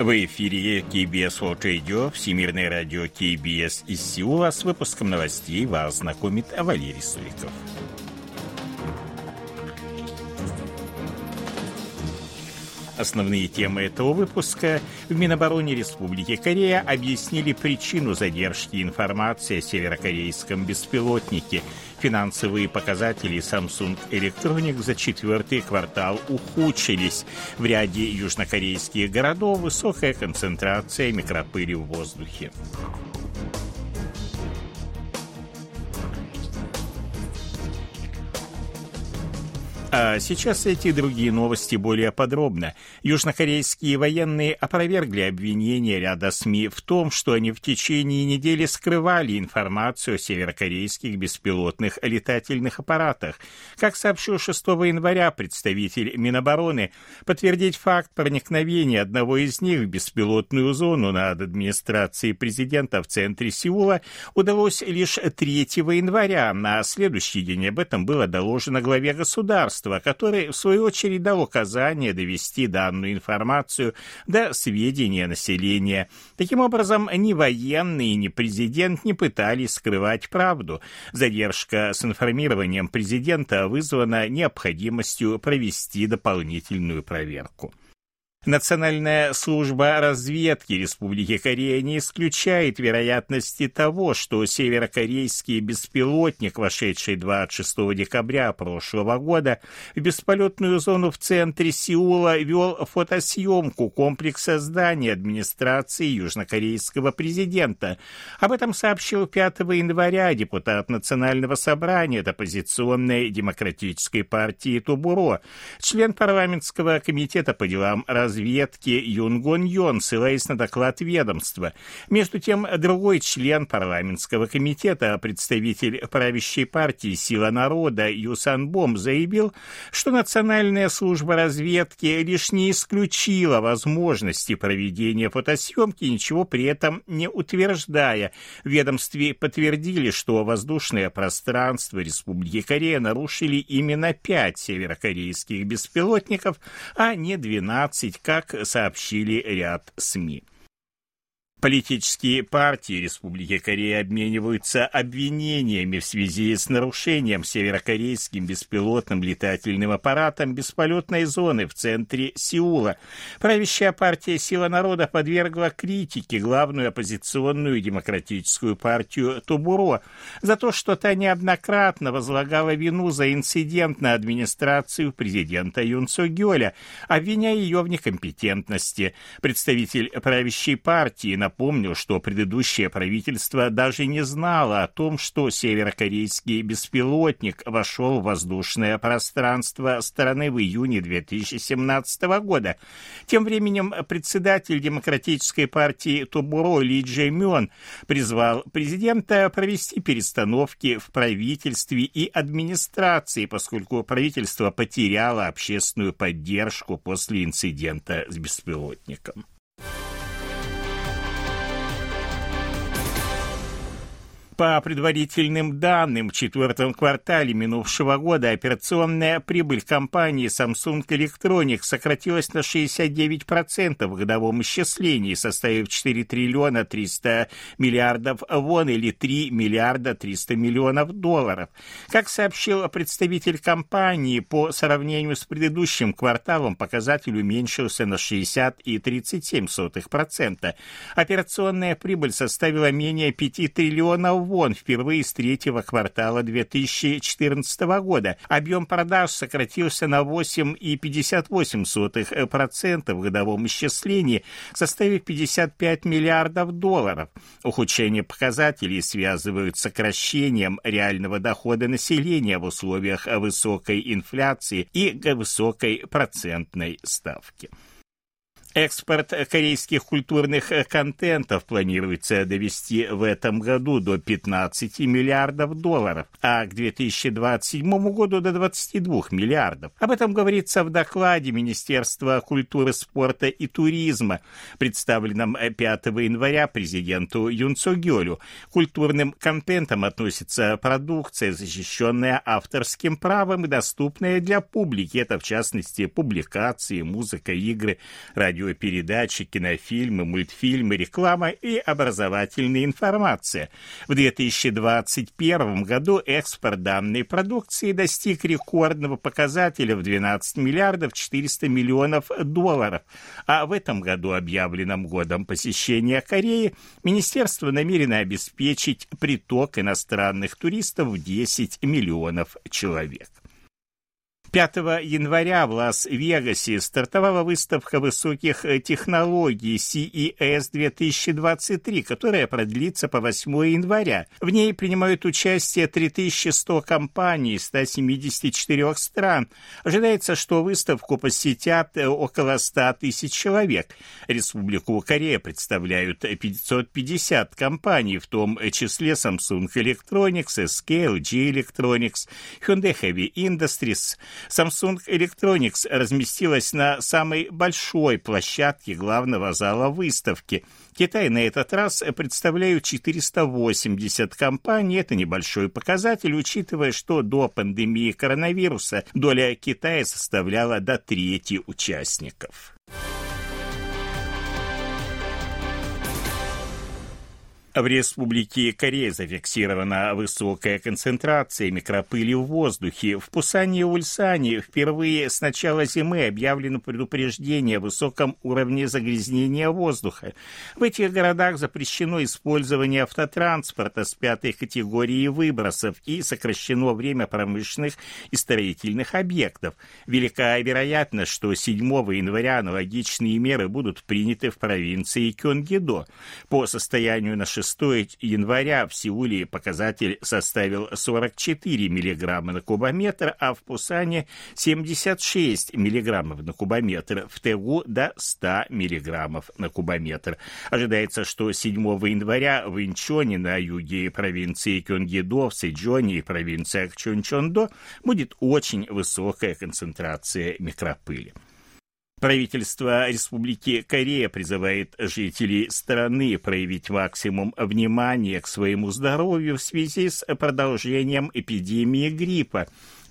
В эфире KBS World Radio, Всемирное радио KBS из Сеула. С выпуском новостей вас знакомит Валерий Суриков. Основные темы этого выпуска в Минобороне Республики Корея объяснили причину задержки информации о северокорейском беспилотнике. Финансовые показатели Samsung Electronics за четвертый квартал ухудшились. В ряде южнокорейских городов высокая концентрация микропыли в воздухе. А сейчас эти другие новости более подробно. Южнокорейские военные опровергли обвинения ряда СМИ в том, что они в течение недели скрывали информацию о северокорейских беспилотных летательных аппаратах. Как сообщил 6 января представитель Минобороны, подтвердить факт проникновения одного из них в беспилотную зону над администрацией президента в центре Сеула удалось лишь 3 января. На следующий день об этом было доложено главе государства государства, который, в свою очередь, дал указание довести данную информацию до сведения населения. Таким образом, ни военные, ни президент не пытались скрывать правду. Задержка с информированием президента вызвана необходимостью провести дополнительную проверку. Национальная служба разведки Республики Корея не исключает вероятности того, что северокорейский беспилотник, вошедший 26 декабря прошлого года в бесполетную зону в центре Сеула, вел фотосъемку комплекса зданий администрации южнокорейского президента. Об этом сообщил 5 января депутат Национального собрания от оппозиционной демократической партии Тубуро, член парламентского комитета по делам разведки разведки Юн Гон Йон, ссылаясь на доклад ведомства. Между тем, другой член парламентского комитета, представитель правящей партии «Сила народа» Юсан Бом заявил, что Национальная служба разведки лишь не исключила возможности проведения фотосъемки, ничего при этом не утверждая. В ведомстве подтвердили, что воздушное пространство Республики Корея нарушили именно пять северокорейских беспилотников, а не 12, как сообщили ряд СМИ. Политические партии Республики Корея обмениваются обвинениями в связи с нарушением северокорейским беспилотным летательным аппаратом бесполетной зоны в центре Сеула. Правящая партия «Сила народа» подвергла критике главную оппозиционную демократическую партию Тубуро за то, что та неоднократно возлагала вину за инцидент на администрацию президента Юн Со Гёля, обвиняя ее в некомпетентности. Представитель правящей партии на напомнил, что предыдущее правительство даже не знало о том, что северокорейский беспилотник вошел в воздушное пространство страны в июне 2017 года. Тем временем председатель Демократической партии Тубуро Ли Джей Мён призвал президента провести перестановки в правительстве и администрации, поскольку правительство потеряло общественную поддержку после инцидента с беспилотником. По предварительным данным, в четвертом квартале минувшего года операционная прибыль компании Samsung Electronics сократилась на 69% в годовом исчислении, составив 4 триллиона 300 миллиардов вон или 3 миллиарда 300 миллионов долларов. Как сообщил представитель компании, по сравнению с предыдущим кварталом показатель уменьшился на 60,37%. Операционная прибыль составила менее 5 триллионов вон впервые с третьего квартала 2014 года. Объем продаж сократился на 8,58% в годовом исчислении, составив 55 миллиардов долларов. Ухудшение показателей связывают с сокращением реального дохода населения в условиях высокой инфляции и высокой процентной ставки. Экспорт корейских культурных контентов планируется довести в этом году до 15 миллиардов долларов, а к 2027 году до 22 миллиардов. Об этом говорится в докладе Министерства культуры, спорта и туризма, представленном 5 января президенту Юн Цо Гёлю. Культурным контентом относится продукция, защищенная авторским правом и доступная для публики. Это, в частности, публикации, музыка, игры, радио радиопередачи, кинофильмы, мультфильмы, реклама и образовательная информация. В 2021 году экспорт данной продукции достиг рекордного показателя в 12 миллиардов 400 миллионов долларов, а в этом году, объявленном годом посещения Кореи, Министерство намерено обеспечить приток иностранных туристов в 10 миллионов человек. 5 января в Лас-Вегасе стартовала выставка высоких э, технологий CES 2023, которая продлится по 8 января. В ней принимают участие 3100 компаний из 174 стран. Ожидается, что выставку посетят э, около 100 тысяч человек. Республику Корея представляют 550 компаний, в том числе Samsung Electronics, SK, LG Electronics, Hyundai Heavy Industries, Samsung Electronics разместилась на самой большой площадке главного зала выставки. Китай на этот раз представляют 480 компаний. Это небольшой показатель, учитывая, что до пандемии коронавируса доля Китая составляла до трети участников. В Республике Корея зафиксирована высокая концентрация микропыли в воздухе. В Пусане и Ульсане впервые с начала зимы объявлено предупреждение о высоком уровне загрязнения воздуха. В этих городах запрещено использование автотранспорта с пятой категории выбросов и сокращено время промышленных и строительных объектов. Велика вероятность, что 7 января аналогичные меры будут приняты в провинции Кёнгидо. По состоянию на 6 января в Сеуле показатель составил 44 мг на кубометр, а в Пусане 76 мг на кубометр, в Тегу до 100 мг на кубометр. Ожидается, что 7 января в Инчоне на юге провинции Кёнгидо, в Сэджоне и провинциях Чончондо будет очень высокая концентрация микропыли. Правительство Республики Корея призывает жителей страны проявить максимум внимания к своему здоровью в связи с продолжением эпидемии гриппа.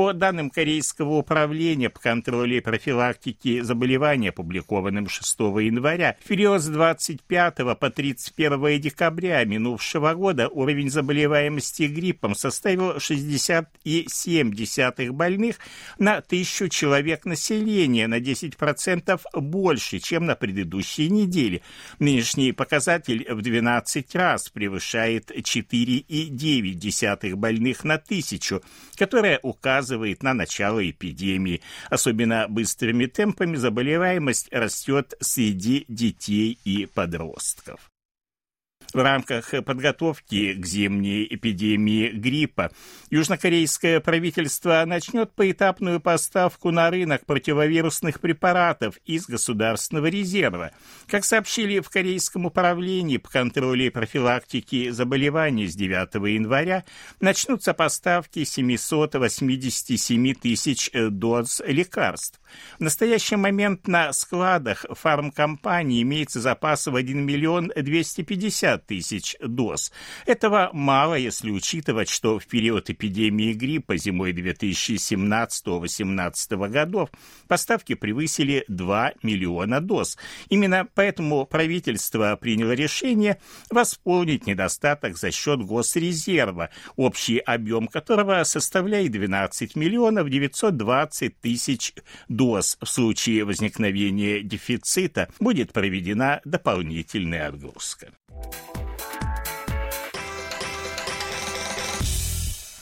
По данным Корейского управления по контролю и профилактике заболеваний, опубликованным 6 января, в период с 25 по 31 декабря минувшего года уровень заболеваемости гриппом составил 60,7 больных на тысячу человек населения, на 10% больше, чем на предыдущей неделе. Нынешний показатель в 12 раз превышает 4,9 больных на тысячу, которая указывает указывает на начало эпидемии. Особенно быстрыми темпами заболеваемость растет среди детей и подростков в рамках подготовки к зимней эпидемии гриппа южнокорейское правительство начнет поэтапную поставку на рынок противовирусных препаратов из государственного резерва. Как сообщили в Корейском управлении по контролю и профилактике заболеваний с 9 января, начнутся поставки 787 тысяч доз лекарств. В настоящий момент на складах фармкомпании имеется запас в 1 миллион 250 тысяч доз. Этого мало, если учитывать, что в период эпидемии гриппа зимой 2017-2018 годов поставки превысили 2 миллиона доз. Именно поэтому правительство приняло решение восполнить недостаток за счет госрезерва, общий объем которого составляет 12 миллионов 920 тысяч доз. В случае возникновения дефицита будет проведена дополнительная отгрузка.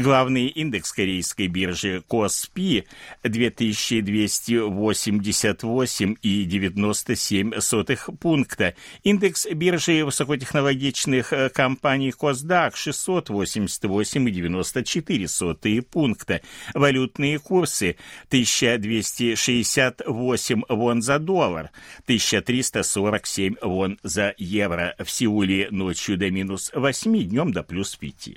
Главный индекс корейской биржи Коспи 2288,97 пункта. Индекс биржи высокотехнологичных э, компаний Косдак 688,94 пункта. Валютные курсы 1268 вон за доллар, 1347 вон за евро. В Сеуле ночью до минус 8, днем до плюс 5.